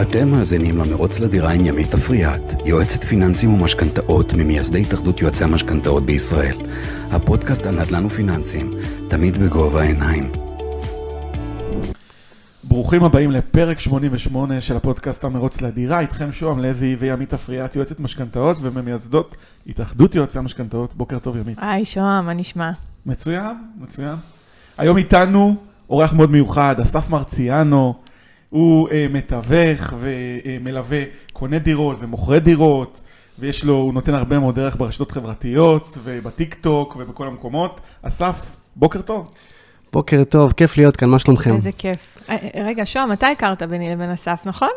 אתם מאזינים למרוץ לדירה עם ימית אפריאט, יועצת פיננסים ומשכנתאות ממייסדי התאחדות יועצי המשכנתאות בישראל. הפודקאסט על נדל"ן ופיננסים, תמיד בגובה העיניים. ברוכים הבאים לפרק 88 של הפודקאסט המרוץ לדירה, איתכם שוהם לוי וימית אפריאט, יועצת משכנתאות וממייסדות התאחדות יועצי המשכנתאות. בוקר טוב ימית. היי שוהם, מה נשמע? מצוין, מצוין. היום איתנו אורח מאוד מיוחד, אסף מרציאנו, הוא uh, מתווך ומלווה קוני דירות ומוכרי דירות, ויש לו, הוא נותן הרבה מאוד דרך ברשתות חברתיות ובטיק טוק ובכל המקומות. אסף, בוקר טוב. בוקר טוב, כיף להיות כאן, מה שלומכם? איזה כיף. אה, רגע, שוהם, מתי הכרת ביני לבין אסף, נכון?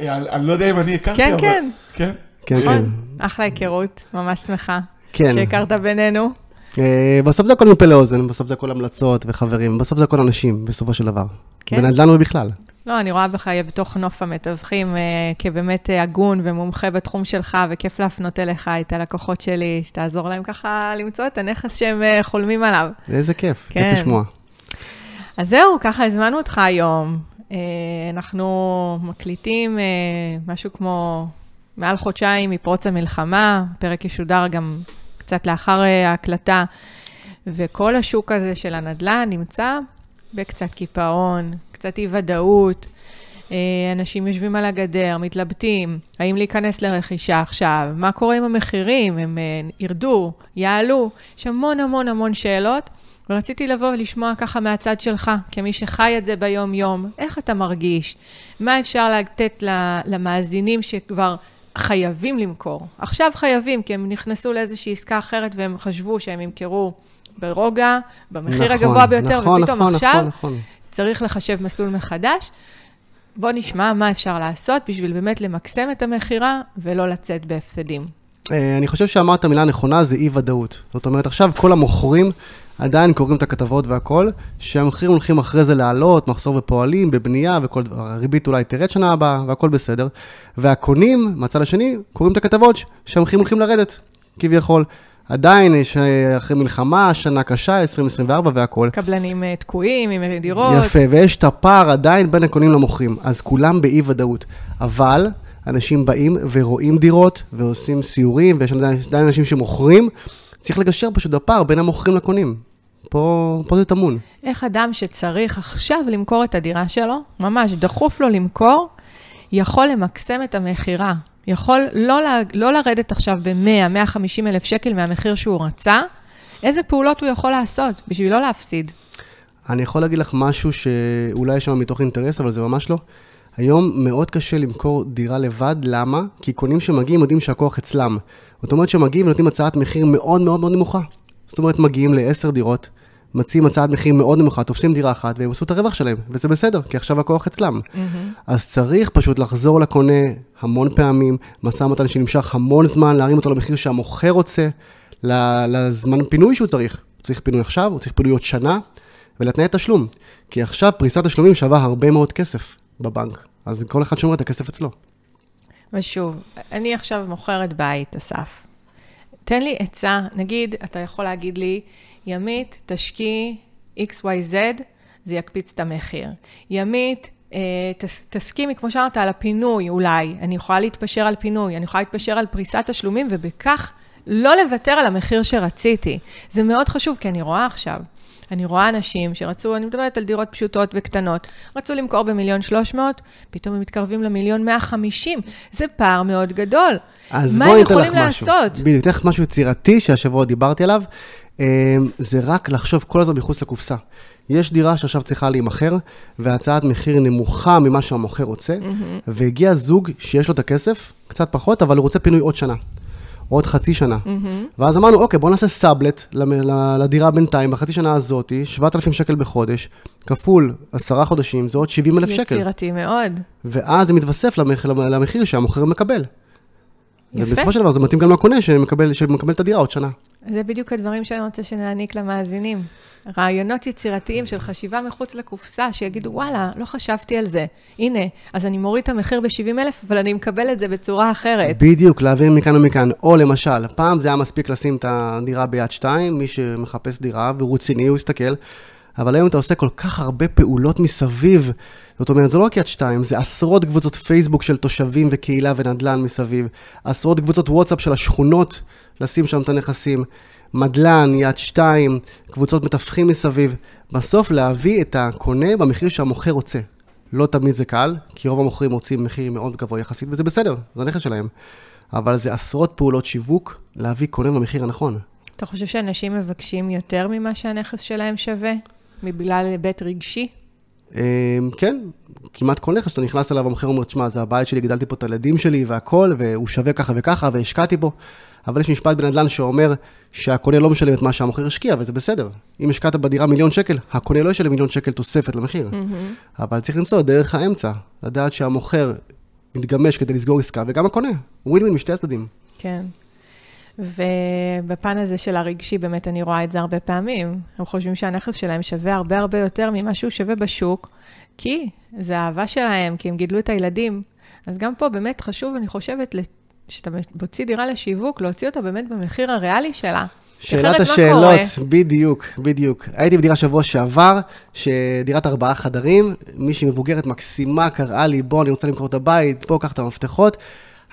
אה, אני אני לא יודע אם אני הכרתי, כן, אבל... כן. כן. כן, נכון? כן. אחלה היכרות, ממש שמחה. כן. שהכרת בינינו. אה, בסוף זה הכל מפה לאוזן, בסוף זה הכל המלצות וחברים, בסוף זה הכל אנשים, בסופו של דבר. כן. בנדל"ן ובכלל. לא, אני רואה בך בתוך נוף המתווכים אה, כבאמת אה, הגון ומומחה בתחום שלך, וכיף להפנות אליך את הלקוחות שלי, שתעזור להם ככה למצוא את הנכס שהם אה, חולמים עליו. איזה כיף, כן. כיף לשמוע. אז זהו, ככה הזמנו אותך היום. אנחנו מקליטים משהו כמו מעל חודשיים מפרוץ המלחמה, הפרק ישודר גם קצת לאחר ההקלטה, וכל השוק הזה של הנדל"ן נמצא בקצת קיפאון, קצת אי-ודאות. אה, אנשים יושבים על הגדר, מתלבטים, האם להיכנס לרכישה עכשיו, מה קורה עם המחירים, הם אה, ירדו, יעלו, יש המון המון המון שאלות. ורציתי לבוא ולשמוע ככה מהצד שלך, כמי שחי את זה ביום-יום, איך אתה מרגיש? מה אפשר לתת למאזינים שכבר חייבים למכור? עכשיו חייבים, כי הם נכנסו לאיזושהי עסקה אחרת והם חשבו שהם ימכרו ברוגע, במחיר נכון, הגבוה ביותר, נכון, ופתאום נכון, עכשיו נכון, נכון. צריך לחשב מסלול מחדש. בוא נשמע מה אפשר לעשות בשביל באמת למקסם את המכירה ולא לצאת בהפסדים. אה, אני חושב שאמרת מילה נכונה, זה אי-ודאות. זאת אומרת, עכשיו כל המוכרים עדיין קוראים את הכתבות והכל, שהמחירים הולכים אחרי זה לעלות, מחסור בפועלים, בבנייה וכל דבר. הריבית אולי תרד שנה הבאה והכל בסדר. והקונים, מהצד השני, קוראים את הכתבות שהמחירים הולכים לרדת, כביכול. עדיין יש אה, אחרי מלחמה, שנה קשה, 2024 והכל. קבלנים אה, תקועים עם דירות. יפה, ויש את הפער עדיין בין הקונים למוכרים, אז כולם באי-ודאות. אבל אנשים באים ורואים דירות ועושים סיורים, ויש עדיין אנשים שמוכרים, צריך לגשר פשוט בפער בין המוכרים לקונים. פה, פה זה טמון. איך אדם שצריך עכשיו למכור את הדירה שלו, ממש דחוף לו למכור, יכול למקסם את המכירה. יכול לא, לא לרדת עכשיו ב-100, 150 אלף שקל מהמחיר שהוא רצה, איזה פעולות הוא יכול לעשות בשביל לא להפסיד. אני יכול להגיד לך משהו שאולי יש שם מתוך אינטרס, אבל זה ממש לא. היום מאוד קשה למכור דירה לבד, למה? כי קונים שמגיעים יודעים שהכוח אצלם. זאת אומרת שמגיעים ונותנים הצעת מחיר מאוד מאוד מאוד נמוכה. זאת אומרת, מגיעים לעשר דירות, מציעים הצעת מחיר מאוד נמוכה, תופסים דירה אחת והם עשו את הרווח שלהם, וזה בסדר, כי עכשיו הכוח אצלם. אז צריך פשוט לחזור לקונה המון פעמים, משא ומתן שנמשך המון זמן, להרים אותו למחיר שהמוכר רוצה, לזמן פינוי שהוא צריך. הוא צריך פינוי עכשיו, הוא צריך פינוי עוד שנה, ולתנאי תשלום. כי עכשיו פריסת תשלומים שווה הרבה מאוד כסף בבנק. אז כל אחד שומר את הכסף אצלו. ושוב, אני עכשיו מוכרת בית, אסף. תן לי עצה, נגיד, אתה יכול להגיד לי, ימית, תשקיעי XYZ, זה יקפיץ את המחיר. ימית, אה, תס, תסכימי, כמו שאמרת, על הפינוי אולי. אני יכולה להתפשר על פינוי, אני יכולה להתפשר על פריסת תשלומים, ובכך לא לוותר על המחיר שרציתי. זה מאוד חשוב, כי אני רואה עכשיו. אני רואה אנשים שרצו, אני מדברת על דירות פשוטות וקטנות, רצו למכור במיליון שלוש מאות, פתאום הם מתקרבים למיליון מאה חמישים. זה פער מאוד גדול. אז מה בואי הם ניתן לך יכולים משהו. לעשות? בדיוק, אתן לך משהו יצירתי שהשבוע דיברתי עליו. אמ, זה רק לחשוב כל הזמן מחוץ לקופסה. יש דירה שעכשיו צריכה להימכר, והצעת מחיר נמוכה ממה שהמוכר רוצה, והגיע זוג שיש לו את הכסף, קצת פחות, אבל הוא רוצה פינוי עוד שנה. עוד חצי שנה. ואז אמרנו, אוקיי, בוא נעשה סאבלט לדירה בינתיים, בחצי שנה הזאתי, 7,000 שקל בחודש, כפול עשרה חודשים, זה עוד 70 אלף שקל. יצירתי מאוד. ואז זה מתווסף למח... למחיר שהמוכר מקבל. יפה. ובסופו של דבר זה מתאים גם לקונה שמקבל, שמקבל את הדירה עוד שנה. זה בדיוק הדברים שאני רוצה שנעניק למאזינים. רעיונות יצירתיים של חשיבה מחוץ לקופסה, שיגידו, וואלה, לא חשבתי על זה. הנה, אז אני מוריד את המחיר ב-70 אלף, אבל אני מקבל את זה בצורה אחרת. בדיוק, להעביר מכאן ומכאן. או למשל, פעם זה היה מספיק לשים את הדירה ביד שתיים, מי שמחפש דירה והוא רציני, הוא יסתכל. אבל היום אתה עושה כל כך הרבה פעולות מסביב. זאת אומרת, זה לא רק יד שתיים, זה עשרות קבוצות פייסבוק של תושבים וקהילה ונדל"ן מסביב, עשרות קבוצות וואטסאפ של השכונות, לשים שם את הנכסים, מדלן, יד שתיים, קבוצות מתווכים מסביב. בסוף להביא את הקונה במחיר שהמוכר רוצה. לא תמיד זה קל, כי רוב המוכרים רוצים מחיר מאוד גבוה יחסית, וזה בסדר, זה הנכס שלהם. אבל זה עשרות פעולות שיווק להביא קונה במחיר הנכון. אתה חושב שאנשים מבקשים יותר ממה שהנכס שלהם שווה? מבגלל היבט רגשי? אמ, כן, כמעט כל נכס שאתה נכנס אליו, המוכר אומר, תשמע, זה הבית שלי, גידלתי פה את הילדים שלי והכל, והוא שווה ככה וככה, והשקעתי בו. אבל יש משפט בנדל"ן שאומר שהקונה לא משלם את מה שהמוכר השקיע, וזה בסדר. אם השקעת בדירה מיליון שקל, הקונה לא ישלם מיליון שקל תוספת למחיר. Mm-hmm. אבל צריך למצוא דרך האמצע, לדעת שהמוכר מתגמש כדי לסגור עסקה, וגם הקונה. ווין ווין משתי הצדדים. כן. ובפן הזה של הרגשי, באמת אני רואה את זה הרבה פעמים. הם חושבים שהנכס שלהם שווה הרבה הרבה יותר ממה שהוא שווה בשוק, כי זה האהבה שלהם, כי הם גידלו את הילדים. אז גם פה באמת חשוב, אני חושבת, כשאתה מוציא דירה לשיווק, להוציא אותה באמת במחיר הריאלי שלה. שאלת השאלות, בדיוק, בדיוק. הייתי בדירה שבוע שעבר, שדירת ארבעה חדרים, מישהי מבוגרת מקסימה קראה לי, בוא, אני רוצה למכור את הבית, בוא, קח את המפתחות.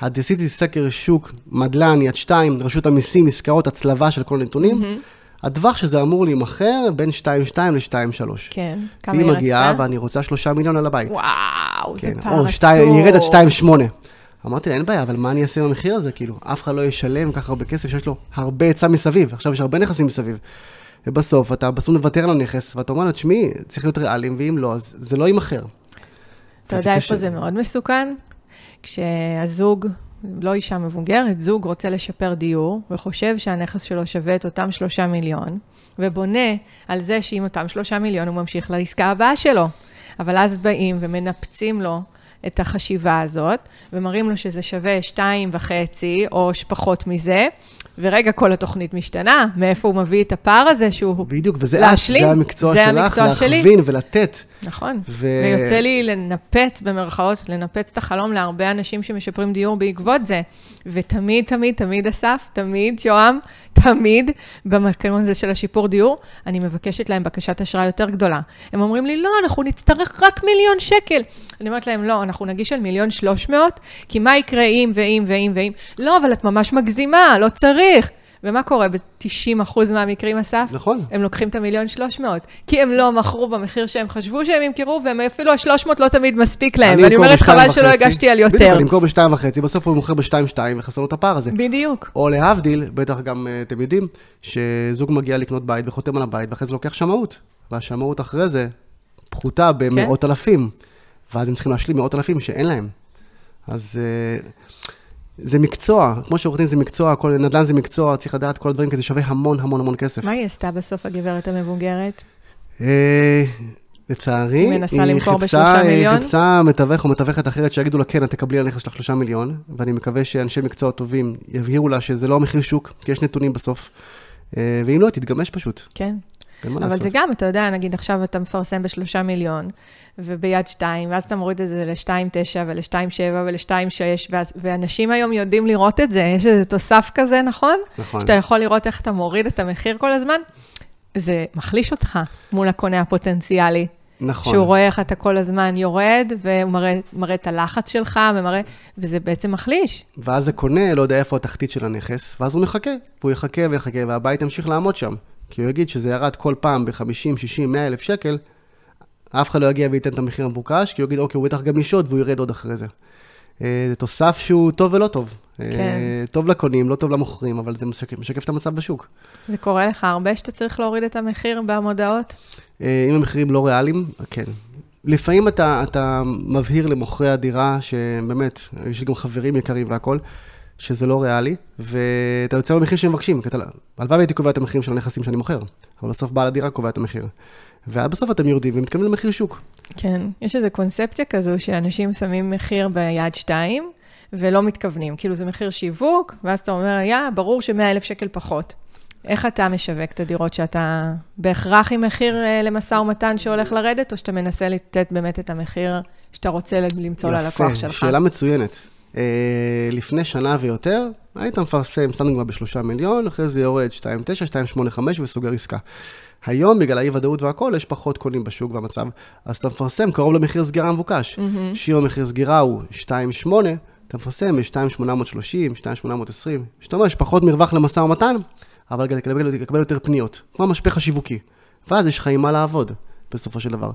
עשיתי סקר שוק, מדלן, יד שתיים, רשות המיסים, עסקאות, הצלבה של כל הנתונים. Mm-hmm. הטווח שזה אמור להימכר בין 2.2 ל-2.3. כן, כמה היא רצתה? והיא מגיעה ואני רוצה 3 מיליון על הבית. וואו, כן. זה פער עצום. או 2, היא ירדת 2.8. אמרתי לה, אין בעיה, אבל מה אני אעשה עם המחיר הזה? כאילו, אף אחד לא ישלם ככה הרבה כסף שיש לו הרבה היצע מסביב. עכשיו יש הרבה נכסים מסביב. ובסוף אתה בסוף מוותר על הנכס, ואתה אומר לה, תשמעי, צריך להיות ריאליים, ואם לא, אז זה לא יימכר. אתה יודע איפה זה מאוד מסוכן? כשהזוג, לא אישה מבוגרת, זוג רוצה לשפר דיור, וחושב שהנכס שלו שווה את אותם שלושה מיליון, ובונה על זה שעם אותם שלושה מיליון הוא ממשיך לעסקה הבאה שלו. אבל אז באים ומנפצים לו את החשיבה הזאת, ומראים לו שזה שווה שתיים וחצי, או פחות מזה, ורגע, כל התוכנית משתנה, מאיפה הוא מביא את הפער הזה שהוא בדיוק, וזה להשלים, את, זה המקצוע זה שלך, המקצוע להכווין שלי. ולתת. נכון, ו... ויוצא לי לנפץ, במרכאות, לנפץ את החלום להרבה אנשים שמשפרים דיור בעקבות זה. ותמיד, תמיד, תמיד, אסף, תמיד, שוהם, תמיד, במקום הזה של השיפור דיור, אני מבקשת להם בקשת אשראי יותר גדולה. הם אומרים לי, לא, אנחנו נצטרך רק מיליון שקל. אני אומרת להם, לא, אנחנו נגיש על מיליון שלוש מאות, כי מה יקרה אם ואם ואם ואם? לא, אבל את ממש מגזימה, לא צריך. ומה קורה ב-90% מהמקרים, אסף? נכון. הם לוקחים את המיליון 300, כי הם לא מכרו במחיר שהם חשבו שהם ימכרו, והם אפילו ה-300 לא תמיד מספיק להם. ואני אומרת, חבל שלא הגשתי על יותר. בדיוק, אני אמכור ב-2.5, בסוף הוא מוכר ב-2.2, וחסר לו את הפער הזה. בדיוק. או להבדיל, בטח גם אה, אתם יודעים, שזוג מגיע לקנות בית וחותם על הבית, ואחרי זה לוקח שמאות. והשמאות אחרי זה פחותה במאות כן. אלפים. ואז הם צריכים להשלים מאות אלפים שאין להם. אז... Uh, זה מקצוע, כמו שעורך דין זה מקצוע, כל נדל"ן זה מקצוע, צריך לדעת כל הדברים, כי זה שווה המון המון המון כסף. מה היא עשתה בסוף, הגברת המבוגרת? אה, לצערי, היא מנסה למכור בשלושה מיליון? היא חיפשה מתווך או מתווכת אחרת שיגידו לה, כן, את תקבלי על נכס שלך שלושה מיליון, ואני מקווה שאנשי מקצוע טובים יבהירו לה שזה לא המחיר שוק, כי יש נתונים בסוף. אה, ואם לא, תתגמש פשוט. כן. אבל זה גם, אתה יודע, נגיד עכשיו אתה מפרסם בשלושה מיליון, וביד שתיים, ואז אתה מוריד את זה לשתיים תשע ולשתיים שבע ולשתיים שש, ואנשים היום יודעים לראות את זה, יש איזה תוסף כזה, נכון? נכון. שאתה יכול לראות איך אתה מוריד את המחיר כל הזמן. זה מחליש אותך מול הקונה הפוטנציאלי. נכון. שהוא רואה איך אתה כל הזמן יורד, והוא מראה, מראה את הלחץ שלך, ומראה, וזה בעצם מחליש. ואז הקונה לא יודע איפה התחתית של הנכס, ואז הוא מחכה, והוא יחכה ויחכה, והבית ימשיך לעמוד שם. כי הוא יגיד שזה ירד כל פעם ב-50, 60, 100 אלף שקל, אף אחד לא יגיע וייתן את המחיר המבוקש, כי הוא יגיד, אוקיי, הוא בטח גם לשהות והוא ירד עוד אחרי זה. אה, זה תוסף שהוא טוב ולא טוב. אה, כן. טוב לקונים, לא טוב למוכרים, אבל זה משקף, משקף את המצב בשוק. זה קורה לך הרבה שאתה צריך להוריד את המחיר במודעות? אה, אם המחירים לא ריאליים, כן. לפעמים אתה, אתה מבהיר למוכרי הדירה, שבאמת, יש לי גם חברים יקרים והכול, שזה לא ריאלי, ואתה יוצא במחיר שהם מבקשים, כי אתה, הלוואי והייתי קובע את המחירים של הנכסים שאני מוכר, אבל בסוף בעל הדירה קובע את המחיר. ועד בסוף אתם יורדים ומתקדמים למחיר שוק. כן, יש איזו קונספציה כזו שאנשים שמים מחיר ביד שתיים, ולא מתכוונים. כאילו זה מחיר שיווק, ואז אתה אומר, יא, ברור ש-100 אלף שקל פחות. איך אתה משווק את הדירות שאתה בהכרח עם מחיר אה, למשא ומתן שהולך לרדת, או שאתה מנסה לתת באמת את המחיר שאתה רוצה למצוא ללקוח שלך? יפה, שאלה מצוינת. אה, לפני שנה ויותר, היית מפרסם, דוגמה, בשלושה מיליון, אחרי זה יורד 2.9, 2.85 וסוגר עסקה. היום, בגלל האי-ודאות והכל, יש פחות קונים בשוק והמצב, אז אתה מפרסם קרוב למחיר סגירה המבוקש. מהמם. שיר המחיר סגירה הוא 2.8, אתה מפרסם ב-2.830, 2.820, שאתה אומר, יש פחות מרווח למשא ומתן, אבל כדי לקבל, לקבל יותר פניות, כמו המשפך השיווקי. ואז יש לך עם מה לעבוד, בסופו של דבר.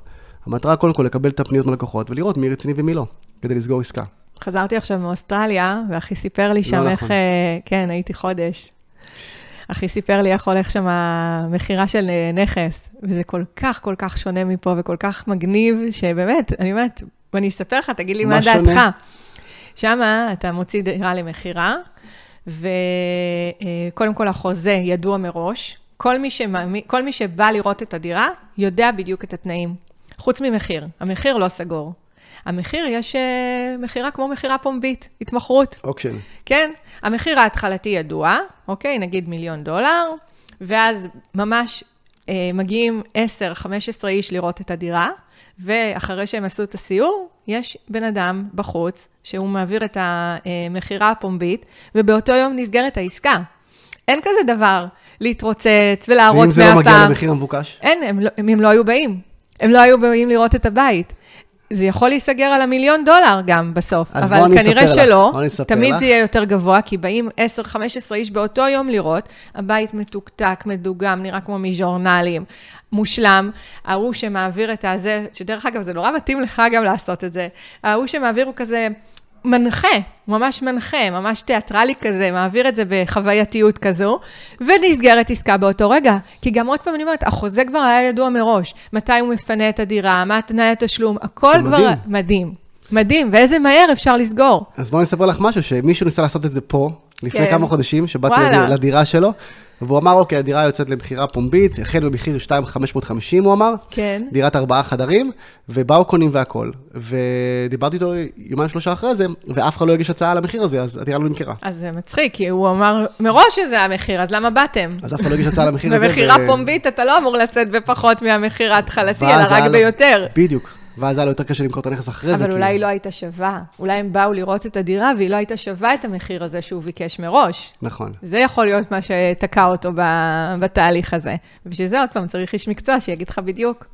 המטרה קודם כל לקבל את הפניות מהלקוחות ולראות מי רציני ומי לא, כדי לסגור עסקה. חזרתי עכשיו מאוסטרליה, ואחי סיפר לי שם לא איך... נכון. אה, כן, הייתי חודש. אחי סיפר לי איך הולך שם המכירה של אה, נכס, וזה כל כך, כל כך שונה מפה, וכל כך מגניב, שבאמת, אני אומרת, ואני אספר לך, תגיד לי מה, מה? דעתך. שם אתה מוציא דירה למכירה, וקודם כל החוזה ידוע מראש. כל מי, שמאמין, כל מי שבא לראות את הדירה, יודע בדיוק את התנאים. חוץ ממחיר. המחיר לא סגור. המחיר, יש אה, מכירה כמו מכירה פומבית, התמחרות. אוקשן. כן? המחיר ההתחלתי ידוע, אוקיי? נגיד מיליון דולר, ואז ממש אה, מגיעים 10-15 איש לראות את הדירה, ואחרי שהם עשו את הסיור, יש בן אדם בחוץ, שהוא מעביר את המכירה הפומבית, ובאותו יום נסגרת העסקה. אין כזה דבר להתרוצץ ולהראות ואם זה לא מגיע מהפעם. למחיר המבוקש? אין, הם לא, הם, הם לא היו באים. הם לא היו באים לראות את הבית. זה יכול להיסגר על המיליון דולר גם בסוף, אבל כנראה שלא, תמיד לך. זה יהיה יותר גבוה, כי באים 10-15 איש באותו יום לראות, הבית מתוקתק, מדוגם, נראה כמו מז'ורנלים, מושלם. ההוא שמעביר את הזה, שדרך אגב, זה נורא מתאים לך גם לעשות את זה, ההוא שמעביר הוא כזה... מנחה, ממש מנחה, ממש תיאטרלי כזה, מעביר את זה בחווייתיות כזו, ונסגרת עסקה באותו רגע. כי גם עוד פעם אני אומרת, החוזה כבר היה ידוע מראש, מתי הוא מפנה את הדירה, מה תנאי התשלום, הכל כבר מדהים. מדהים. מדהים, ואיזה מהר אפשר לסגור. אז בואו אני אספר לך משהו, שמישהו ניסה לעשות את זה פה, לפני כן. כמה חודשים, שבאתי. לדירה, לדירה שלו, והוא אמר, אוקיי, הדירה יוצאת למכירה פומבית, החל במחיר 2,550, הוא אמר, כן. דירת ארבעה חדרים, ובאו קונים והכל. ודיברתי איתו יומיים שלושה אחרי זה, ואף אחד לא הגיש הצעה על המחיר הזה, אז הדירה לא נמכרה. אז זה מצחיק, כי הוא אמר מראש שזה המחיר, אז למה באתם? אז אף אחד לא הגיש הצעה על המחיר הזה. במכירה ו- פומבית אתה לא אמור לצאת בפחות מהמחיר ההתחלתי, אלא רק ביותר. בדיוק. ואז היה לו יותר קשה למכור את הנכס אחרי זה. אבל אולי היא לא הייתה שווה. אולי הם באו לראות את הדירה והיא לא הייתה שווה את המחיר הזה שהוא ביקש מראש. נכון. זה יכול להיות מה שתקע אותו בתהליך הזה. ובשביל זה עוד פעם צריך איש מקצוע שיגיד לך בדיוק.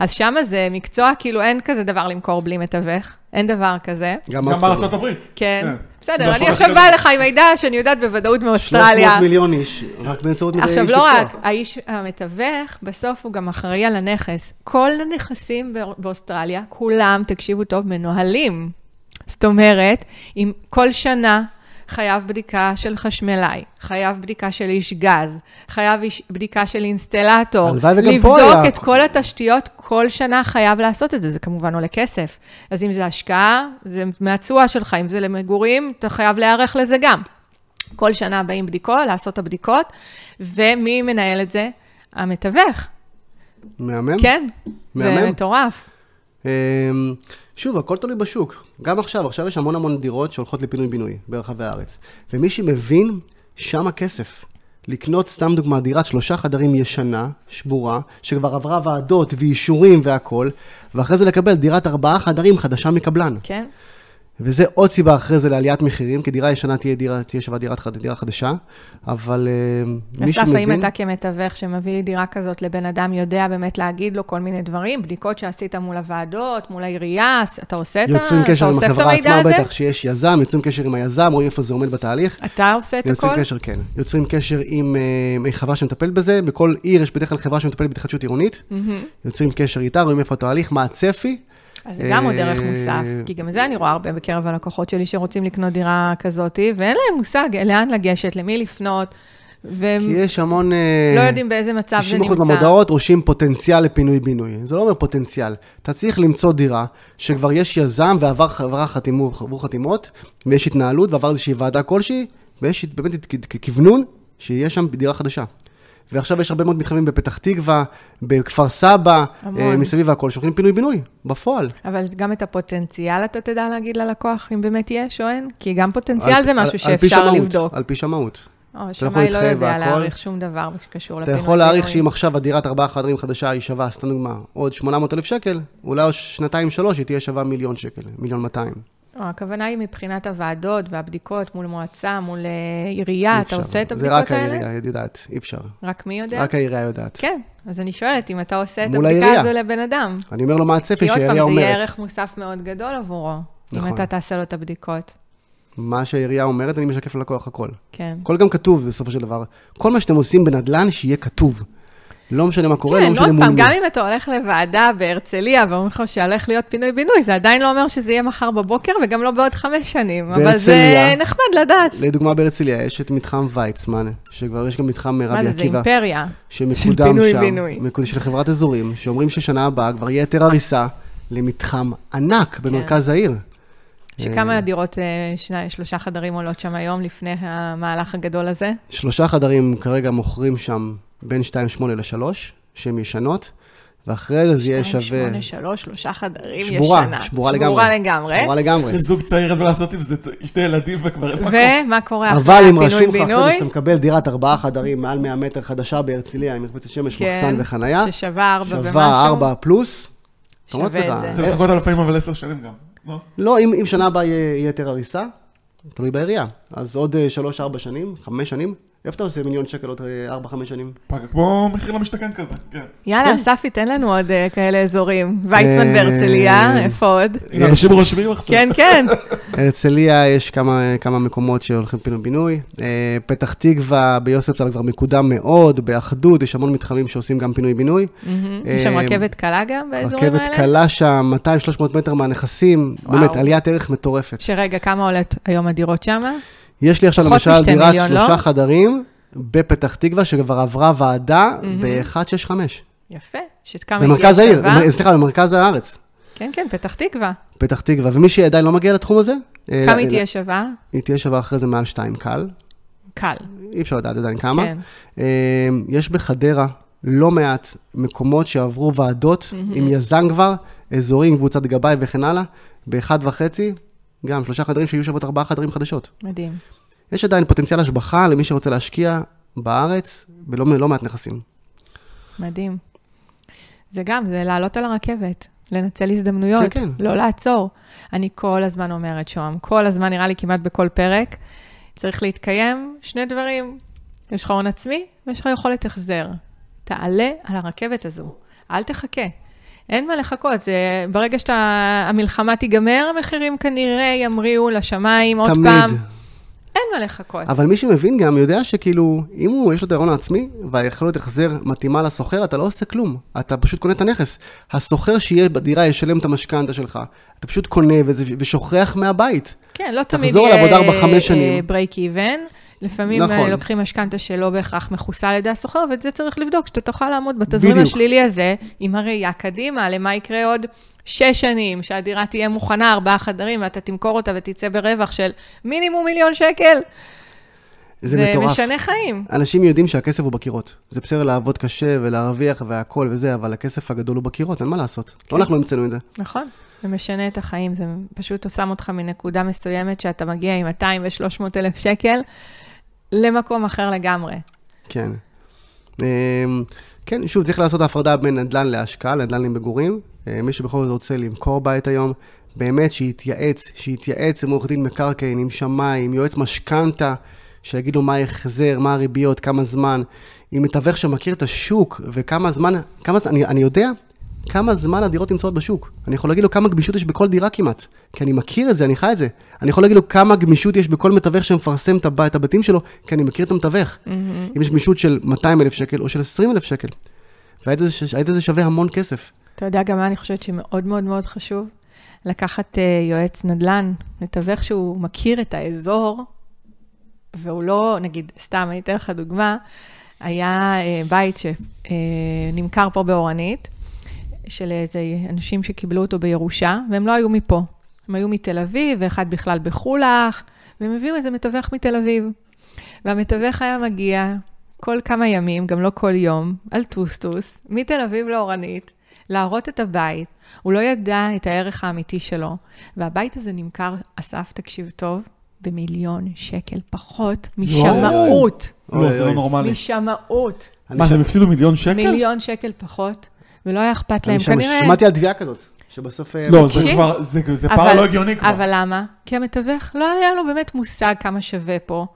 אז שמה זה מקצוע, כאילו אין כזה דבר למכור בלי מתווך, אין דבר כזה. גם. בארצות הברית. כן. כן. בסדר, אני עכשיו באה. לך עם מידע שאני יודעת בוודאות 300 מאוסטרליה. מיליון איש, רק באמצעות איש עכשיו, לא. רק, האיש המתווך, בסוף הוא גם אחראי על הנכס. כל הנכסים בא- באוסטרליה, כולם, תקשיבו טוב, מנוהלים. זאת אומרת, אם כל שנה חייב בדיקה של חשמלאי, חייב בדיקה של איש גז, חייב איש, בדיקה של אינסטלטור, הלוואי וגם פה לבדוק היה. את כל התשתיות, כל שנה חייב לעשות את זה, זה כמובן עולה כסף. אז אם זה השקעה, זה מהתשואה שלך, אם זה למגורים, אתה חייב להיערך לזה גם. כל שנה באים בדיקות, לעשות את הבדיקות, ומי מנהל את זה? המתווך. מהמם. כן, זה מהמם. מטורף. שוב, הכל תלוי בשוק. גם עכשיו, עכשיו יש המון המון דירות שהולכות לפינוי-בינוי ברחבי הארץ. ומי שמבין, שם הכסף. לקנות, סתם דוגמה, דירת שלושה חדרים ישנה, שבורה, שכבר עברה ועדות ואישורים והכול, ואחרי זה לקבל דירת ארבעה חדרים חדשה מקבלן. כן? וזה עוד סיבה אחרי זה לעליית מחירים, כי דירה ישנה תהיה, דירה, תהיה שווה דירת, חד- דירה חדשה, אבל אמ, מי אסף, האם שמבין... אתה כמתווך שמביא לי דירה כזאת לבן אדם, יודע באמת להגיד לו כל מיני דברים, בדיקות שעשית מול הוועדות, מול העירייה, אתה עושה את ה- יוצרים אתה קשר עם החברה המידע עצמה, הזה? בטח שיש יזם, יוצרים קשר עם היזם, רואים איפה זה עומד בתהליך. אתה עושה את יוצרים הכל? קשר, כן. יוצרים קשר עם אה, חברה שמטפלת בזה, בכל עיר יש בדרך כלל חברה שמטפלת בהתחדשות עירונית. יוצרים קשר איתה, רואים איפה התהליך, מה הצפי. אז זה גם עוד דרך אה, מוסף, כי גם זה אני רואה הרבה בקרב הלקוחות שלי שרוצים לקנות דירה כזאת, ואין להם מושג לאן לגשת, למי לפנות, והם כי יש המון... אה, לא יודעים באיזה מצב זה 90% נמצא. במודעות רושמים פוטנציאל לפינוי-בינוי. זה לא אומר פוטנציאל. אתה צריך למצוא דירה שכבר יש יזם ועבר עברה חתימו- חתימות, ויש התנהלות ועבר איזושהי ועדה כלשהי, ויש באמת כוונון שיש שם דירה חדשה. ועכשיו יש הרבה מאוד מתחמים בפתח תקווה, בכפר סבא, המון. אה, מסביב והכל, שהולכים פינוי-בינוי, בפועל. אבל גם את הפוטנציאל אתה תדע להגיד ללקוח, אם באמת יש או אין? כי גם פוטנציאל על- זה על- משהו על שאפשר שמאות, לבדוק. על פי שמאות. או, יכול שמאי לא יודע. להעריך שום דבר שקשור אתה לפינוי. יכול להעריך. שאם עכשיו הדירת ארבעה חדרים חדשה היא שווה, סתם דוגמה, עוד 800 אלף שקל, אולי עוד שנתיים שלוש היא תהיה שווה מיליון שקל, מיליון 200. לא, הכוונה היא מבחינת הוועדות והבדיקות מול מועצה, מול אה, עירייה, אתה. עושה את זה הבדיקות רק האלה? העירייה, את יודעת, אי אפשר. רק מי יודע? רק העירייה יודעת. כן, אז אני שואלת אם אתה עושה את הבדיקה העירייה. הזו לבן אדם. אני אומר לו מה הצפי כי עוד פעם, שהעירייה זה יהיה אומרת. ערך מוסף מאוד גדול עבורו, נכון. אם אתה תעשה לו את הבדיקות. מה שהעירייה אומרת, אני משקף ללקוח הכל. כן. הכל גם כתוב בסופו של דבר. כל מה שאתם עושים בנדל"ן, שיהיה כתוב. לא משנה מה קורה, לא כן, משנה עוד מול פעם, מי. גם אם אתה הולך לוועדה בהרצליה ואומרים לך שהולך להיות פינוי-בינוי, זה עדיין לא אומר שזה יהיה מחר בבוקר וגם לא בעוד חמש שנים. אבל זה בהרצליה- נחמד לדעת. לדוגמה בהרצליה יש את מתחם ויצמן, שכבר יש גם מתחם מה רבי זה, זה עקיבא, אימפריה. שמקודם פינוי שם, בינוי. מקוד- של חברת אזורים, שאומרים ששנה הבאה כבר יהיה היתר הריסה למתחם ענק במרכז העיר. שכמה דירות, אה, שני, שלושה חדרים עולות שם היום לפני המהלך הגדול הזה? שלושה חדרים כרגע מוכרים שם בין 2.8 ל-3, שהן ישנות, ואחרי זה זה יהיה שווה... שמונה, שלוש, שלושה חדרים ישנה. שבורה, שבורה לגמרי. שבורה לגמרי. שבורה לגמרי. יש זוג צעיר אין מה לעשות עם זה, שתי ילדים וכבר אין מקום. ומה קורה אחרי אבל אם רשום לך אחרי זה הפינוי-בינוי? שאתה מקבל דירת ארבעה חדרים מעל 100 מטר חדשה בהרצליה, עם מקבצת שמש, כן, מחסן וחנייה, ששווה ארבע ומשהו. שווה ארבע פלוס, אומר שווה את זה. צריך לחכות על לפעמים אבל עשר שנים גם. לא? לא, אם, אם שנה הבאה יהיה היתר הריסה, תלוי בעירייה. אז עוד אה, שלוש-ארבע שנים, חמש שנים, איפה אתה עושה מיליון שקל עוד אה, ארבע-חמש שנים? פגע כמו מחיר למשתכן כזה, כן. יאללה, אספי, תן לנו עוד אה, כאלה אזורים. ויצמן אה, בהרצליה, איפה עוד? הנה, אנשים רושמים עכשיו. כן, כן. הרצליה יש כמה, כמה מקומות שהולכים פינוי-בינוי. אה, פתח תקווה ביוספטל כבר מקודם מאוד, באחדות, יש המון מתחמים שעושים גם פינוי-בינוי. יש שם אה, רכבת קלה גם באזורים רכבת האלה? קלה שם, 200-300 מטר מהנכסים. באמת, עליית ערך מטורפת. שרגע, כמה עולת היום הדירות שם? יש לי עכשיו למשל דירת מיליון, לא? שלושה חדרים בפתח תקווה, שכבר עברה ועדה ב-165. יפה. שכמה הגיע במרכז העיר, סליחה, במרכז הארץ, כן, כן, פתח תקווה. פתח תקווה. ומי שעדיין לא מגיע לתחום הזה, אה, כמה היא תהיה שווה? היא תהיה שווה אחרי זה מעל שתיים קל. קל. אי אפשר לדעת עדיין כמה. כן. אה, יש בחדרה לא מעט מקומות שעברו ועדות עם יזם כבר, אזורים, קבוצת גבאי וכן הלאה, באחד וחצי, גם שלושה חדרים שיהיו שוות ארבעה חדרים חדשות. מדהים. יש עדיין פוטנציאל השבחה למי שרוצה להשקיע בארץ בלא לא מעט נכסים. מדהים. זה גם, זה לעלות על הרכבת, לנצל הזדמנויות, כן, כן. לא לעצור. אני כל הזמן אומרת, שוהם, כל הזמן, נראה לי כמעט בכל פרק, צריך להתקיים שני דברים. יש לך הון עצמי ויש לך יכולת החזר. תעלה על הרכבת הזו, אל תחכה. אין מה לחכות, זה, ברגע שהמלחמה תיגמר, המחירים כנראה ימריאו לשמיים עוד תמיד. פעם. אין מה לחכות. אבל מי שמבין גם יודע שכאילו, אם הוא, יש לו את ההון העצמי, והיכולת החזר מתאימה לשוכר, אתה לא עושה כלום. אתה פשוט קונה את הנכס. השוכר שיהיה בדירה ישלם את המשכנתה שלך. אתה פשוט קונה וזה, ושוכח מהבית. כן, לא תמיד תחזור יהיה לעבוד ארבע, חמש שנים. break even. לפעמים נכון. נכון. לוקחים משכנתה שלא בהכרח מכוסה על ידי השוכר, ואת זה צריך לבדוק, שאתה תוכל לעמוד בתזרים בדיוק. השלילי הזה, עם הראייה קדימה, למה יקרה עוד שש שנים, שהדירה תהיה מוכנה, ארבעה חדרים, ואתה תמכור אותה ותצא ברווח של מינימום מיליון שקל. זה, זה מטורף. משנה חיים. אנשים יודעים שהכסף הוא בקירות. זה בסדר לעבוד קשה ולהרוויח והכל וזה, אבל הכסף הגדול הוא בקירות, אין מה לעשות. כן. לא אנחנו המצאנו את זה. נכון, זה משנה את החיים, זה פשוט שם אותך מנקודה מסוימת שאתה מגיע עם 200 ו-300 אלף שקל למקום אחר לגמרי. כן. אמ, כן, שוב, צריך לעשות הפרדה בין נדל"ן להשקעה, נדל"ן למגורים. אה, מי שבכל זאת רוצה למכור בית היום, באמת שיתייעץ, שיתייעץ עם עורך דין מקרקעין, עם שמאי, עם יועץ משכנתה, שיגיד לו מה ההחזר, מה הריביות, כמה זמן, עם מתווך שמכיר את השוק, וכמה זמן, כמה זמן, אני, אני יודע כמה זמן הדירות נמצאות בשוק. אני יכול להגיד לו כמה גמישות יש בכל דירה כמעט, כי אני מכיר את זה, אני חי את זה. אני יכול להגיד לו כמה גמישות יש בכל מתווך שמפרסם את הבתים שלו, כי אני מכיר את המתווך. אם יש גמישות של 200 אלף שקל או של 20 אלף שקל. העד הזה שווה המון כסף. אתה יודע גם מה אני חושבת שמאוד מאוד מאוד חשוב? לקחת uh, יועץ נדל"ן, מתווך שהוא מכיר את האזור, והוא לא, נגיד, סתם, אני אתן לך דוגמה, היה uh, בית שנמכר פה באורנית, של איזה אנשים שקיבלו אותו בירושה, והם לא היו מפה. הם היו מתל אביב, ואחד בכלל בחולך, והם הביאו איזה מתווך מתל אביב. והמתווך היה מגיע כל כמה ימים, גם לא כל יום, על טוסטוס, מתל אביב לאורנית, להראות את הבית. הוא לא ידע את הערך האמיתי שלו. והבית הזה נמכר, אסף, תקשיב טוב, במיליון שקל פחות משמאות. לא, זה לא. נורמלי. משמאות. אני מה, ש- הם הפסידו מיליון שקל? מיליון שקל פחות, ולא היה אכפת להם. אני כנראה... שמעתי על תביעה כזאת. שבסוף... אה, לא, זה כבר, זה- זה פער לא הגיוני כבר. אבל למה? כי המתווך, לא היה לו באמת מושג כמה שווה פה.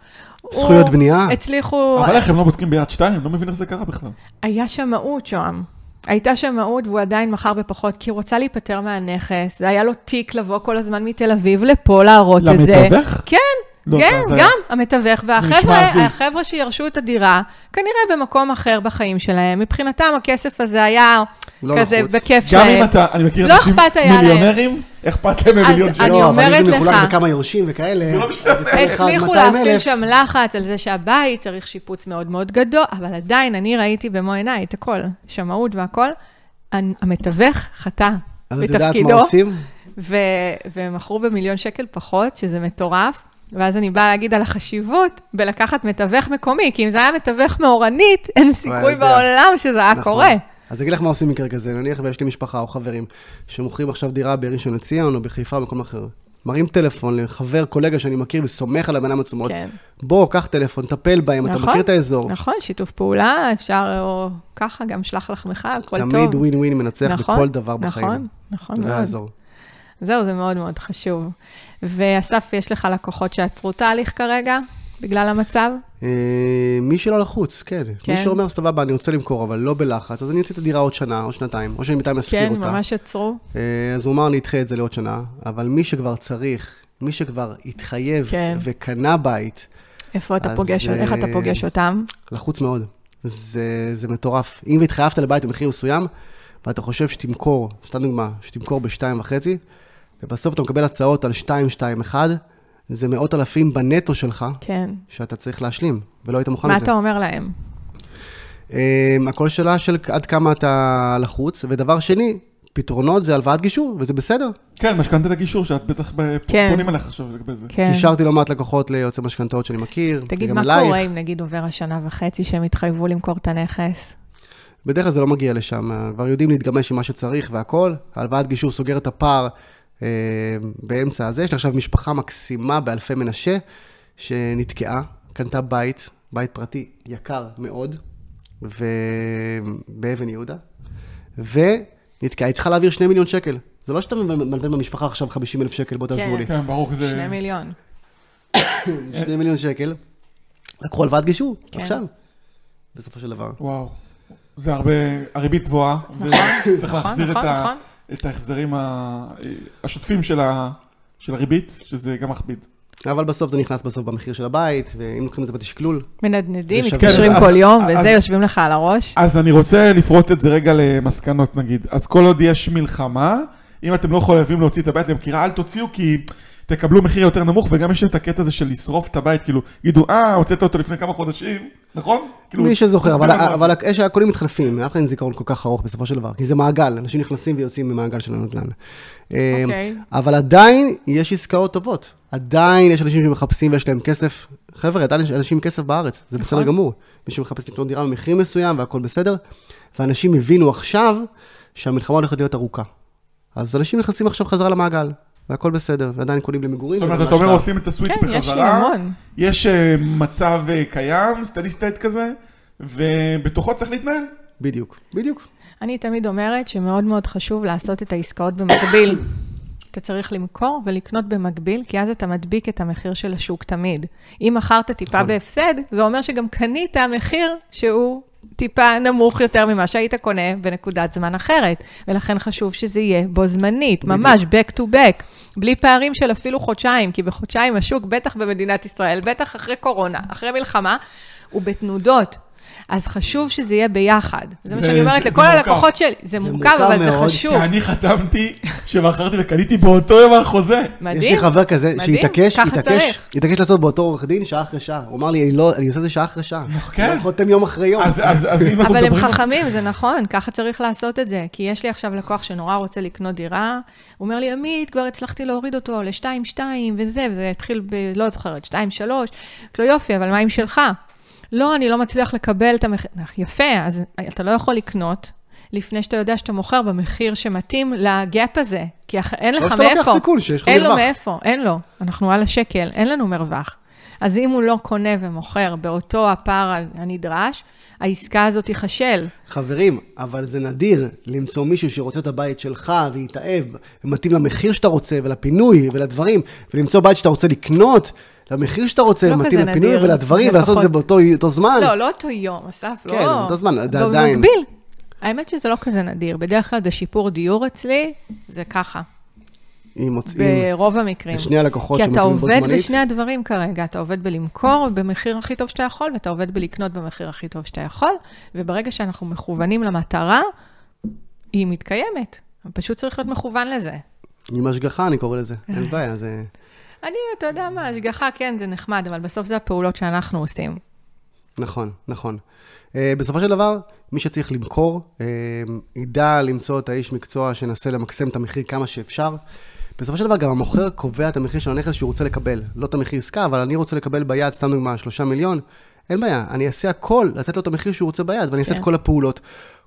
זכויות בנייה? הצליחו, אבל איך הם לא בודקים ביד שתיים? אני לא מבין איך זה קרה בכלל. היה שמאות שם. הייתה שמאות והוא עדיין מכר בפחות, כי הוא רצה להיפטר מהנכס, והיה לו תיק לבוא כל הזמן מתל אביב לפה להראות את זה. למתווך? כן, לא, כן, זה- גם המתווך. והחבר'ה החבר'ה שירשו את הדירה, כנראה במקום אחר בחיים שלהם. מבחינתם הכסף הזה היה לא כזה נחוץ. בכיף גם שלהם. אם אתה, אני מכיר לא אנשים. מיליונרים, אכפת להם ממיליון אני שקל. לא, אבל אומרת אם זה מחולק לך- בכמה יורשים וכאלה... זה לא משנה. הצליחו 200,000. להפעיל שם לחץ על זה שהבית צריך שיפוץ מאוד מאוד גדול, אבל עדיין, אני ראיתי במו עיניי את הכל, שמאות והכל. המתווך חטא אז את יודעת מה בתפקידו, עושים? ו- והם מכרו במיליון שקל פחות, שזה מטורף. ואז אני באה להגיד על החשיבות בלקחת מתווך מקומי, כי אם זה היה מתווך מאורנית, אין סיכוי. בעולם שזה היה נכון. קורה. אז אגיד לך מה עושים במקרה כזה, נניח ויש לי משפחה או חברים שמוכרים עכשיו דירה בראשון לציון או בחיפה או במקום אחר. מרים טלפון לחבר, קולגה שאני מכיר וסומך על הבן אדם עצמו. כן. בוא, קח טלפון, טפל בהם, אתה נכון, מכיר את האזור. נכון, שיתוף פעולה, אפשר, או ככה, גם שלח לחמך, הכל טוב. תמיד ווין ווין מנצח נכון, בכל דבר בחיים. נכון, נכון זה מאוד. האזור. זהו, זה מאוד מאוד חשוב. ואסף, יש לך לקוחות שעצרו תהליך כרגע, בגלל המצב? אה, מי שלא לחוץ, כן. כן. מי שאומר, סבבה, אני רוצה למכור, אבל לא בלחץ, אז אני אוציא את הדירה עוד שנה או שנתיים, או שאני בינתיים אשכיר כן, אותה. ממש עצרו. אה, אז הוא אמר, אני אדחה את זה לעוד שנה, אבל מי שכבר צריך, מי שכבר התחייב כן. וקנה בית, איפה אתה פוגש, איך אתה אה, פוגש אותם? לחוץ מאוד. זה, זה מטורף. אם התחייבת לבית במחיר מסוים, ואתה חושב שתמכור, סתם דוגמה, שתמכור בשתיים וחצי, ובסוף אתה מקבל הצעות על שתיים, שתיים, אחד, זה מאות אלפים בנטו שלך, כן. שאתה צריך להשלים, ולא היית מוכן מה לזה. אתה אומר להם? Um, הכל שאלה של עד כמה אתה לחוץ, ודבר שני, פתרונות זה הלוואת גישור, וזה בסדר. כן, משכנתת הגישור, שאת בטח ב- כן. פונים אליך עכשיו לגבי זה. כן. קישרתי לא מעט לקוחות ליועצי משכנתאות שאני מכיר. תגיד, מה אלייך. קורה אם נגיד עובר השנה וחצי שהם התחייבו למכור את הנכס? בדרך כלל זה לא מגיע לשם, כבר יודעים להתגמש עם מה שצריך והכל. הלוואת גישור סוגר את הפער באמצע הזה. יש לי עכשיו משפחה מקסימה באלפי מנשה, שנתקעה, קנתה בית, בית פרטי יקר מאוד, ובאבן יהודה, ונתקעה, היא צריכה להעביר שני מיליון שקל. זה לא שאתה מלווה במשפחה עכשיו 50 אלף שקל, בוא תעזרו לי. כן, ברור, זה... שני מיליון. שני מיליון שקל, לקחו הלוואת גישור, כן. עכשיו, בסופו של דבר. וואו. זה הרבה, הריבית גבוהה, וצריך נכון, להחזיר את נכון, ה- נכון. את ההחזרים השוטפים של ה- של הריבית, שזה גם מכביד. אבל בסוף זה נכנס בסוף במחיר של הבית, ואם לוקחים את זה בתשקלול, מנדנדים. מתקשרים כל אז- יום, אז- וזה, יושבים לך על הראש. אז אני רוצה לפרוט את זה רגע למסקנות נגיד. אז כל עוד יש מלחמה, אם אתם לא חייבים להוציא את הבית למכירה, אל תוציאו כי תקבלו מחיר יותר נמוך, וגם יש את הקטע הזה של לשרוף את הבית, כאילו, יגידו, אה, הוצאת אותו לפני כמה חודשים, נכון? כאילו, מי שזוכר, אבל, אבל. יש הקונים מתחלפים, אף אחד אין זיכרון כל כך ארוך בסופו של דבר, כי זה מעגל, אנשים נכנסים ויוצאים ממעגל של הנדל"ן. אוקיי. אבל עדיין יש עסקאות טובות. עדיין יש אנשים שמחפשים ויש להם כסף. חבר'ה, עדיין יש אנשים עם כסף בארץ, זה בסדר נכון. גמור. מי שמחפש לקנות דירה במחיר מסוים והכל בסדר, ואנשים הבינו עכשיו שהמלחמה הולכת להיות ארוכה. אז אנשים נכנסים עכשיו חזרה למעגל, והכל בסדר, ועדיין קונים למגורים. זאת אומרת, אתה אומר. עושים את הסוויץ' כן, יש לי בחזרה, המון. יש אה, מצב אה, קיים, סטדי סטייט כזה, ובתוכו צריך להתנהל. בדיוק, בדיוק. אני תמיד אומרת שמאוד מאוד חשוב לעשות את העסקאות במקביל. אתה צריך למכור ולקנות במקביל, כי אז אתה מדביק את המחיר של השוק תמיד. אם מכרת טיפה נכון. בהפסד, זה אומר שגם קנית מחיר שהוא טיפה נמוך יותר ממה שהיית קונה בנקודת זמן אחרת. ולכן חשוב שזה יהיה בו זמנית, ממש back to back, בלי פערים של אפילו חודשיים, כי בחודשיים השוק, בטח במדינת ישראל, בטח אחרי קורונה, אחרי מלחמה, הוא בתנודות. אז חשוב שזה יהיה ביחד. זה מה זה- שאני אומרת זה- לכל זה הלקוחות שלי. זה זה מורכב, אבל זה מאוד, חשוב. כי אני חתמתי שמכרתי וקניתי באותו יום על חוזה. מדהים. יש לי חבר כזה שהתעקש, התעקש. התעקש לעשות באותו עורך דין שעה אחרי שעה. הוא אמר לי, "אני לא, אני עושה את זה שעה אחרי שעה. כן. לא חותם יום אחרי יום. אז אז- אז אם אנחנו אבל הם מדברים... חכמים, זה נכון, ככה צריך לעשות את זה. כי יש לי עכשיו לקוח שנורא רוצה לקנות דירה, הוא אומר לי, עמית, כבר הצלחתי להוריד אותו ל-2-2 וזה, וזה התחיל ב... לא זוכרת, 2-3. לא יופי, אבל מה עם שלך? לא, אני לא מצליח לקבל את המחיר. יפה, אז אתה לא יכול לקנות לפני שאתה יודע שאתה מוכר במחיר שמתאים לגאפ הזה, כי אח- אין או לך שאתה לוקח מאיפה. סיכון שיש לך אין לו מרווח. מאיפה, אין לו. אנחנו על השקל, אין לנו מרווח. אז אם הוא לא קונה ומוכר באותו הפער הנדרש, העסקה הזאת תיכשל. חברים, אבל זה נדיר למצוא מישהו שרוצה את הבית שלך ויתאהב, ומתאים למחיר שאתה רוצה, ולפינוי, ולדברים, ולמצוא בית שאתה רוצה לקנות, למחיר שאתה רוצה, לא מתאים לפינוי נדיר, ולדברים, ולעשות את זה. באותו אותו זמן. לא, לא אותו יום, אסף, לא. כן, אותו זמן, עד- עדיין. במקביל. האמת שזה לא כזה נדיר. בדרך כלל בשיפור דיור אצלי, זה ככה. אם מוצאים ברוב המקרים. את שני הלקוחות כי אתה שמתאימים בו עובד זמנית. בשני הדברים כרגע, אתה עובד בלמכור במחיר הכי טוב שאתה יכול, ואתה עובד בלקנות במחיר הכי טוב שאתה יכול, וברגע שאנחנו מכוונים למטרה, היא מתקיימת. פשוט צריך להיות מכוון לזה. עם השגחה, אני קורא לזה. אין בעיה, זה... אני, אתה יודע מה, השגחה, כן, זה נחמד, אבל בסוף זה הפעולות שאנחנו עושים. נכון, נכון. Uh, בסופו של דבר, מי שצריך למכור, uh, ידע למצוא את האיש מקצוע שינסה למקסם את המחיר כמה שאפשר. בסופו של דבר, גם המוכר קובע את המחיר של הנכס שהוא רוצה לקבל. לא את המחיר עסקה, אבל אני רוצה לקבל ביד, סתם דוגמה, שלושה מיליון. אין בעיה, אני אעשה הכל לתת לו את המחיר שהוא רוצה ביד, ואני אעשה כן. את כל הפעולות.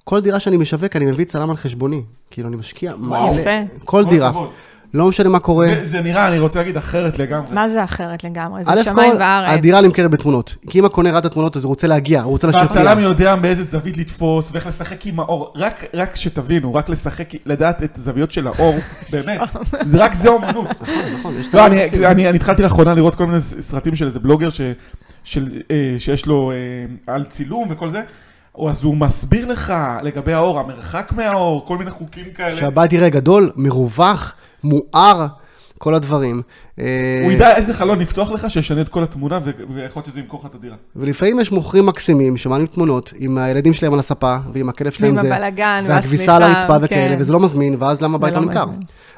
כל דירה שאני משווק, אני מביא צלם על חשבוני. כאילו, אני משקיע. מלא. יפה. כל דירה. הכבוד. לא משנה מה קורה. זה- זה נראה, אני רוצה להגיד, אחרת לגמרי. מה זה אחרת לגמרי? זה שמיים כל, וארץ. הדירה נמכרת בתמונות. כי אם הקונה ראה את התמונות, אז הוא רוצה להגיע, הוא רוצה לשבת. והצלם יודע באיזה זווית לתפוס ואיך לשחק עם האור. רק, רק שתבינו, רק לשחק, לדעת את הזוויות של האור, באמת. זה רק זה אומנות. נכון, את לא, אני, אני התחלתי לאחרונה לראות כל מיני סרטים של איזה בלוגר ש, של, אה, שיש לו אה, על צילום וכל זה. או אז הוא מסביר לך לגבי האור, המרחק מהאור, כל מיני חוקים כאלה. שהבית יראה גדול, מרווח, מואר, כל הדברים. אה, הוא ידע איזה חלון לפתוח לך שישנה את כל התמונה ויכול להיות שזה ימכור לך את הדירה. ולפעמים יש מוכרים מקסימים שמעלים תמונות עם הילדים שלהם על הספה, ועם הכלב שלהם זה, הבלגן, והכביסה על הרצפה וכאלה, כן. וזה לא מזמין, ואז למה הבית לא לא נמכר?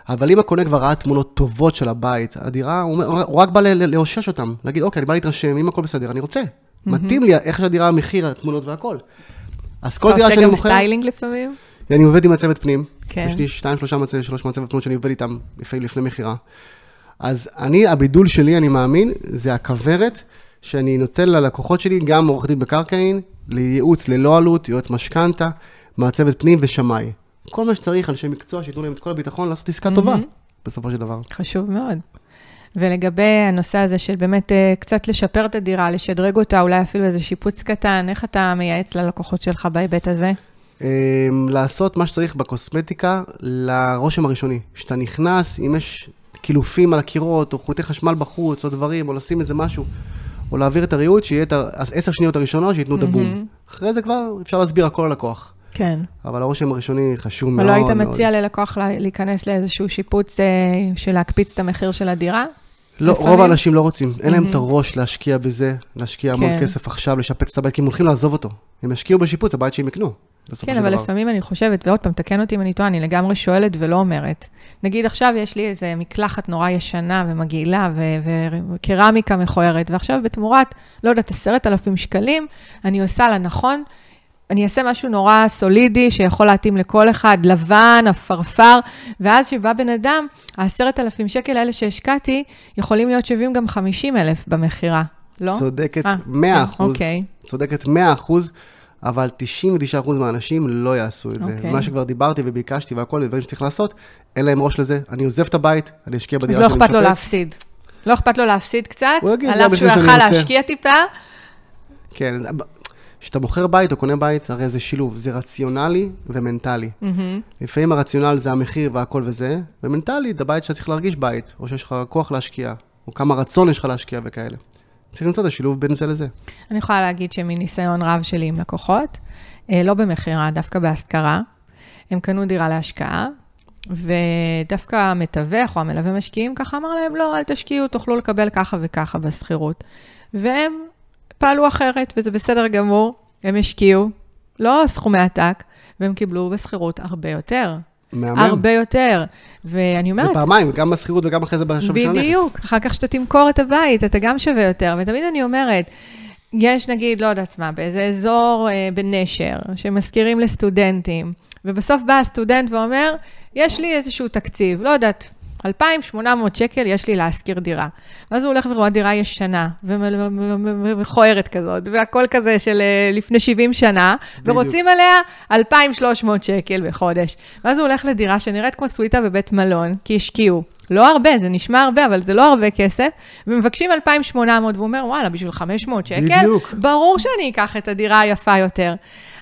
אבל אם הקונה כבר ראה תמונות טובות של הבית, הדירה, הוא, רק בא לאושש אותם, להגיד, אוקיי, אני בא להתרשם, אם הכל בסדר, אני רוצה. מתאים לי איך שהדירה, המחיר, התמונות והכל. אז כל אתה דירה עושה שאני גם מוכר, סטיילינג לפעמים? אני עובד עם מעצבות פנים. כן. יש לי שתיים, שלושה מעצבי, שלוש מעצבי פנים שאני עובד איתם לפעמים לפני מכירה. אז אני, הבידול שלי, אני מאמין, זה הכוורת שאני נותן ללקוחות שלי, גם עורך דין מקרקעין, לייעוץ ללא עלות, יועץ משכנתה, מעצבת פנים ושמאי. כל מה שצריך, אנשי מקצוע, שייתנו להם את כל הביטחון לעשות עסקה טובה, בסופו של דבר. חשוב מאוד. ולגבי הנושא הזה של באמת אה, קצת לשפר את הדירה, לשדרג אותה, אולי אפילו איזה שיפוץ קטן, איך אתה מייעץ ללקוחות שלך בהיבט הזה? אמ, לעשות מה שצריך בקוסמטיקה לרושם הראשוני. כשאתה נכנס, אם יש קילופים על הקירות, או חוטי חשמל בחוץ, או דברים, או לשים איזה משהו, או להעביר את הריהוט, שיהיה את העשר שניות הראשונות, שייתנו את הבום. מהמם. אחרי זה כבר אפשר להסביר הכל ללקוח. כן. אבל הרושם הראשוני חשוב מאוד ולא מאוד. היית מציע ללקוח לה- להיכנס לאיזשהו שיפוץ אה, של להקפיץ את המחיר של הדירה? לא, לפעמים? רוב האנשים לא רוצים, אין להם. את הראש להשקיע בזה, להשקיע המון כן. כסף עכשיו, לשפץ את הבית, כי הם הולכים לעזוב אותו. הם ישקיעו בשיפוץ, הבית שהם יקנו, כן, אבל דבר. לפעמים אני חושבת, ועוד פעם, תקן אותי אם אני טועה, אני לגמרי שואלת ולא אומרת. נגיד עכשיו יש לי איזה מקלחת נורא ישנה ומגעילה ו- וקרמיקה מכוערת, ועכשיו בתמורת, לא יודעת, עשרת אלפים שקלים, אני עושה לה נכון. אני אעשה משהו נורא סולידי, שיכול להתאים לכל אחד, לבן, עפרפר, ואז שבא בן אדם, העשרת אלפים שקל האלה שהשקעתי, יכולים להיות שווים גם חמישים אלף במכירה, לא? צודקת אה, 100 אחוז, אוקיי. צודקת 100 אחוז, אבל 99 אחוז מהאנשים לא יעשו את זה. אוקיי. מה שכבר דיברתי וביקשתי והכל, דברים שצריך לעשות, אין להם ראש לזה. אני עוזב את הבית, אני אשקיע אז בדירה לא שאני אכפת לו משפץ. להפסיד. לא אכפת לו להפסיד קצת, על זה אף שהוא יכל. להשקיע טיפה. כן, אז כשאתה מוכר בית או קונה בית, הרי זה שילוב, זה רציונלי ומנטלי. מהמם. לפעמים הרציונל זה המחיר והכל וזה, ומנטלית, הבית שאתה צריך להרגיש בית, או שיש לך כוח להשקיע, או כמה רצון יש לך להשקיע וכאלה. צריך למצוא את השילוב בין זה לזה. אני יכולה להגיד שמניסיון רב שלי עם לקוחות, אה, לא במכירה, דווקא בהשכרה, הם קנו דירה להשקעה, ודווקא המתווך או המלווה משקיעים ככה אמר להם, לא, אל תשקיעו, תוכלו לקבל ככה וככה בשכירות. והם פעלו אחרת, וזה בסדר גמור, הם השקיעו, לא סכומי עתק, והם קיבלו בשכירות הרבה יותר. מהמם. הרבה יותר. ואני אומרת, זה פעמיים, גם בשכירות וגם אחרי זה בשווי של הנכס. בדיוק, אחר כך שאתה תמכור את הבית, אתה גם שווה יותר. ותמיד אני אומרת, יש נגיד, לא יודעת מה, באיזה אזור אה, בנשר, שמזכירים לסטודנטים, ובסוף בא הסטודנט ואומר, יש לי איזשהו תקציב, לא יודעת, 2,800 שקל יש לי להשכיר דירה. ואז הוא הולך ורואה דירה ישנה, ומכוערת כזאת, והכל כזה של אה, לפני 70 שנה, בדיוק. ורוצים עליה 2,300 שקל בחודש. ואז הוא הולך לדירה שנראית כמו סוויטה בבית מלון, כי השקיעו. לא הרבה, זה נשמע הרבה, אבל זה לא הרבה כסף, ומבקשים 2,800, והוא אומר, וואלה, בשביל 500 שקל, בדיוק. ברור שאני אקח את הדירה היפה יותר.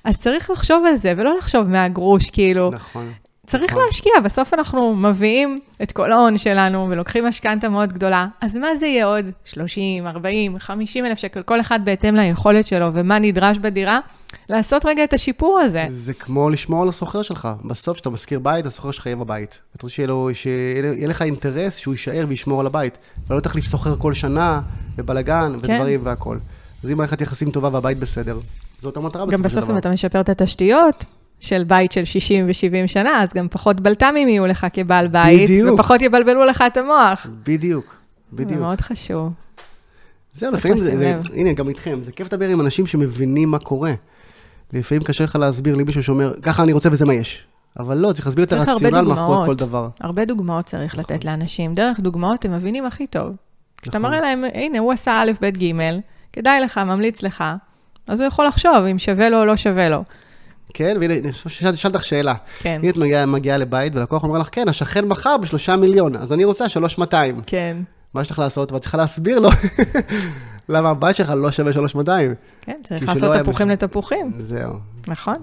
אז צריך לחשוב על זה, ולא לחשוב מהגרוש, כאילו. נכון. צריך נכון. להשקיע, בסוף אנחנו מביאים את כל ההון שלנו ולוקחים משכנתה מאוד גדולה, אז מה זה יהיה עוד 30, 40, 50 אלף שקל, כל אחד בהתאם ליכולת שלו ומה נדרש בדירה, לעשות רגע את השיפור הזה. זה כמו לשמור על השוכר שלך. בסוף, כשאתה משכיר בית, השוכר שלך יהיה בבית. אתה רוצה שיהיה, לו, שיהיה לך אינטרס שהוא יישאר וישמור על הבית. ולא תחליף שוכר כל שנה, ובלאגן, כן. ודברים והכול. אז אם מערכת יחסים טובה והבית בסדר, זאת המטרה בסופו גם של בסוף דבר. אם אתה משפר את התשתיות של בית של 60 ו-70 שנה, אז גם פחות בלת"מים יהיו לך כבעל בית, בדיוק. ופחות יבלבלו לך את המוח. בדיוק, זה בדיוק. מאוד חשוב. זהו, לפעמים זה, זה. הנה, גם איתכם, זה כיף לדבר עם אנשים שמבינים מה קורה. לפעמים קשה לך להסביר לי מישהו שאומר, ככה אני רוצה וזה מה יש. אבל לא, צריך להסביר את צריך הרציונל מאחורי. כל דבר. הרבה דוגמאות צריך לתת לאנשים. דרך דוגמאות הם מבינים הכי טוב. כשאתה נכון. מראה להם, הנה, הוא עשה א', ב', ג', כדאי לך, ממליץ לך, אז הוא יכול לחשוב אם שווה לו או לא שווה לו. כן, והנה, אני חושב ששאלתי שאלתי אותך שאלה. כן, אם את מגיעה, מגיעה לבית ולקוח אומר לך, כן, השכן מכר בשלושה מיליון, אז אני רוצה שלוש מאתיים. כן, מה יש לך לעשות? ואת צריכה להסביר לו למה הבית שלך לא שווה שלוש מאתיים. כן, צריך לעשות היה תפוחים בכלל. לתפוחים, זהו. נכון.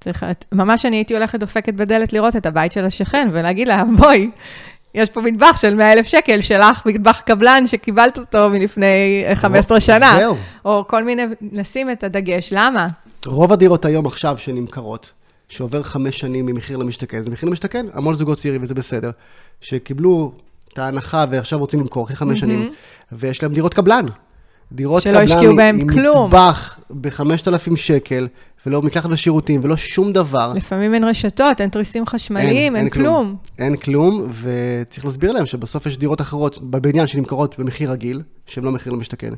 צריך, ממש אני הייתי הולכת דופקת בדלת לראות את הבית של השכן ולהגיד לה, בואי, יש פה מטבח של 100 אלף שקל, שלך מטבח קבלן שקיבלת אותו מלפני 15 שנה. זהו. או כל מיני, לשים את הדגש, למה? רוב הדירות היום עכשיו שנמכרות, שעובר חמש שנים ממחיר למשתכן, זה מחיר למשתכן, המון זוגות צעירים, וזה בסדר, שקיבלו את ההנחה ועכשיו רוצים למכור אחרי חמש שנים, ויש להם דירות קבלן. דירות שלא קבלן השקיעו בהם עם כלום. מטבח ב-5,000 שקל, ולא מקלחת ושירותים, ולא שום דבר. לפעמים אין רשתות, אין תריסים חשמליים, אין, כלום. אין כלום, וצריך להסביר להם שבסוף יש דירות אחרות בבניין שנמכרות במחיר רגיל, שהן לא מחיר למשתכן,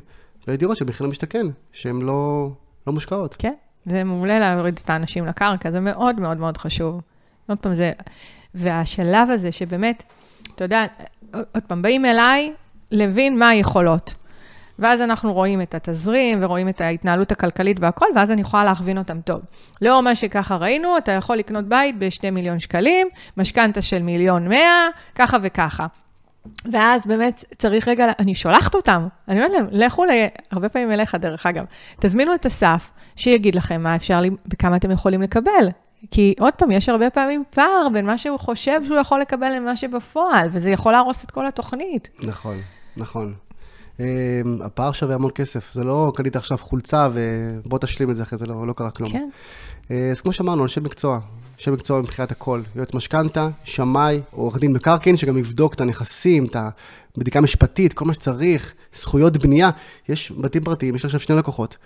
ויש דירות של מחיר למשתכן, שהן לא, לא מושקעות. כן, זה מעולה להוריד את האנשים לקרקע, זה מאוד מאוד מאוד חשוב. עוד פעם, זה... והשלב הזה שבאמת, אתה יודע, עוד פעם, באים אליי להבין מה היכולות. ואז אנחנו רואים את התזרים ורואים את ההתנהלות הכלכלית והכל, ואז אני יכולה להכווין אותם טוב. לאור מה שככה ראינו, אתה יכול לקנות בית ב-2 מיליון שקלים, משכנתה של מיליון 100, ככה וככה. ואז באמת צריך רגע, אני שולחת אותם, אני אומרת להם, לכו, ל... הרבה פעמים אליך דרך אגב, תזמינו את אסף, שיגיד לכם מה אפשר, לי- וכמה אתם יכולים לקבל. כי עוד פעם, יש הרבה פעמים פער בין מה שהוא חושב שהוא יכול לקבל למה שבפועל, וזה יכול להרוס את כל התוכנית. נכון, נכון. Um, הפער שווה המון כסף, זה לא קנית עכשיו חולצה ובוא תשלים את זה אחרי זה, לא, לא קרה כלום. כן, Uh, אז כמו שאמרנו, אנשי מקצוע, אנשי מקצוע מבחינת הכל, יועץ משכנתה, שמאי, עורך דין מקרקעין, שגם יבדוק את הנכסים, את הבדיקה משפטית, כל מה שצריך, זכויות בנייה. יש בתים פרטיים, יש עכשיו שני לקוחות,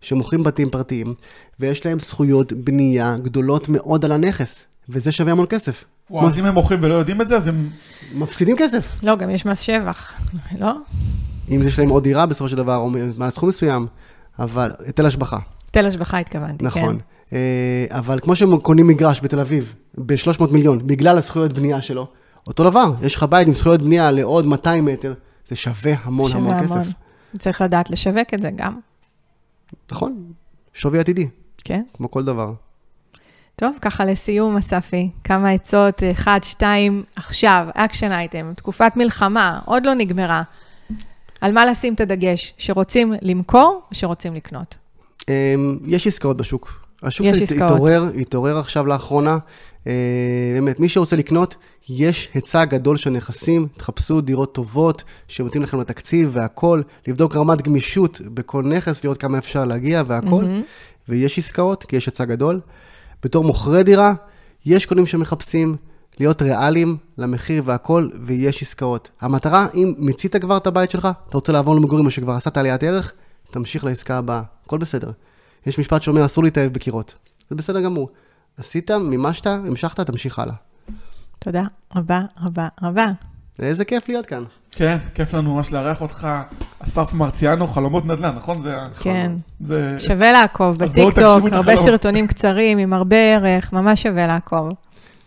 שמוכרים בתים פרטיים, ויש להם זכויות בנייה גדולות מאוד על הנכס, וזה שווה המון כסף. וואו, אז אם הם מוכרים ולא יודעים את זה, אז הם... מפסידים כסף. לא, גם יש מס שבח, לא? אם יש להם עוד דירה בסופו של דבר, או מעל סכום מסוים, אבל היטל השבחה, היטל השבחה התכוונתי, נכון. כן. אה, אבל כמו שהם קונים מגרש בתל אביב ב-300 מיליון, בגלל הזכויות בנייה שלו, אותו דבר, יש לך בית עם זכויות בנייה לעוד 200 מטר, זה שווה המון שווה המון המון. כסף. צריך לדעת לשווק את זה גם, נכון, שווי עתידי, כן? כמו כל דבר. טוב, ככה לסיום, אספי, כמה עצות, אחד, שתיים, עכשיו, action item, תקופת מלחמה, עוד לא נגמרה. על מה לשים את הדגש, שרוצים למכור או שרוצים לקנות? אה, יש עסקאות בשוק. השוק יש הת-. התעורר, התעורר עכשיו לאחרונה. אה, באמת, מי שרוצה לקנות, יש היצע גדול של נכסים, תחפשו דירות טובות, שמתאים לכם לתקציב והכל, לבדוק רמת גמישות בכל נכס, לראות כמה אפשר להגיע והכל. מהמם. ויש עסקאות, כי יש היצע גדול. בתור מוכרי דירה, יש קונים שמחפשים להיות ריאליים למחיר והכל, ויש עסקאות. המטרה, אם מיצית כבר את הבית שלך, אתה רוצה לעבור למגורים או שכבר עשת עליית ערך, תמשיך לעסקה הבאה, הכל בסדר. יש משפט שאומר, אסור להתאהב בקירות. זה בסדר גמור. עשית, מימשת, המשכת, תמשיך הלאה. תודה רבה רבה רבה. איזה כיף להיות כאן. כן, כיף לנו ממש לארח אותך. אסף מרציאנו, חלומות נדל"ן, נכון? זה... כן, זה... שווה לעקוב אז בואו בטיקטוק, הרבה החלום. סרטונים קצרים עם הרבה ערך, ממש שווה לעקוב.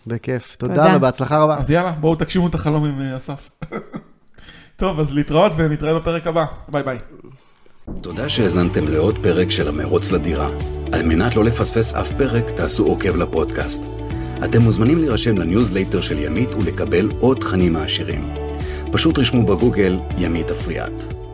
בכיף. תודה תודה. ובהצלחה רבה. אז יאללה, בואו תגשימו את החלום עם אה, אסף. טוב, אז להתראות ונתראה בפרק הבא. ביי ביי. תודה שהאזנתם לעוד פרק של המרוץ לדירה. על מנת לא לפספס אף פרק, תעשו עוקב לפודקאסט. אתם מוזמנים להירשם לניוזלייטר של ימית ולקבל עוד תכנים מעשירים. פשוט רשמו בגוגל ימית אפריאט.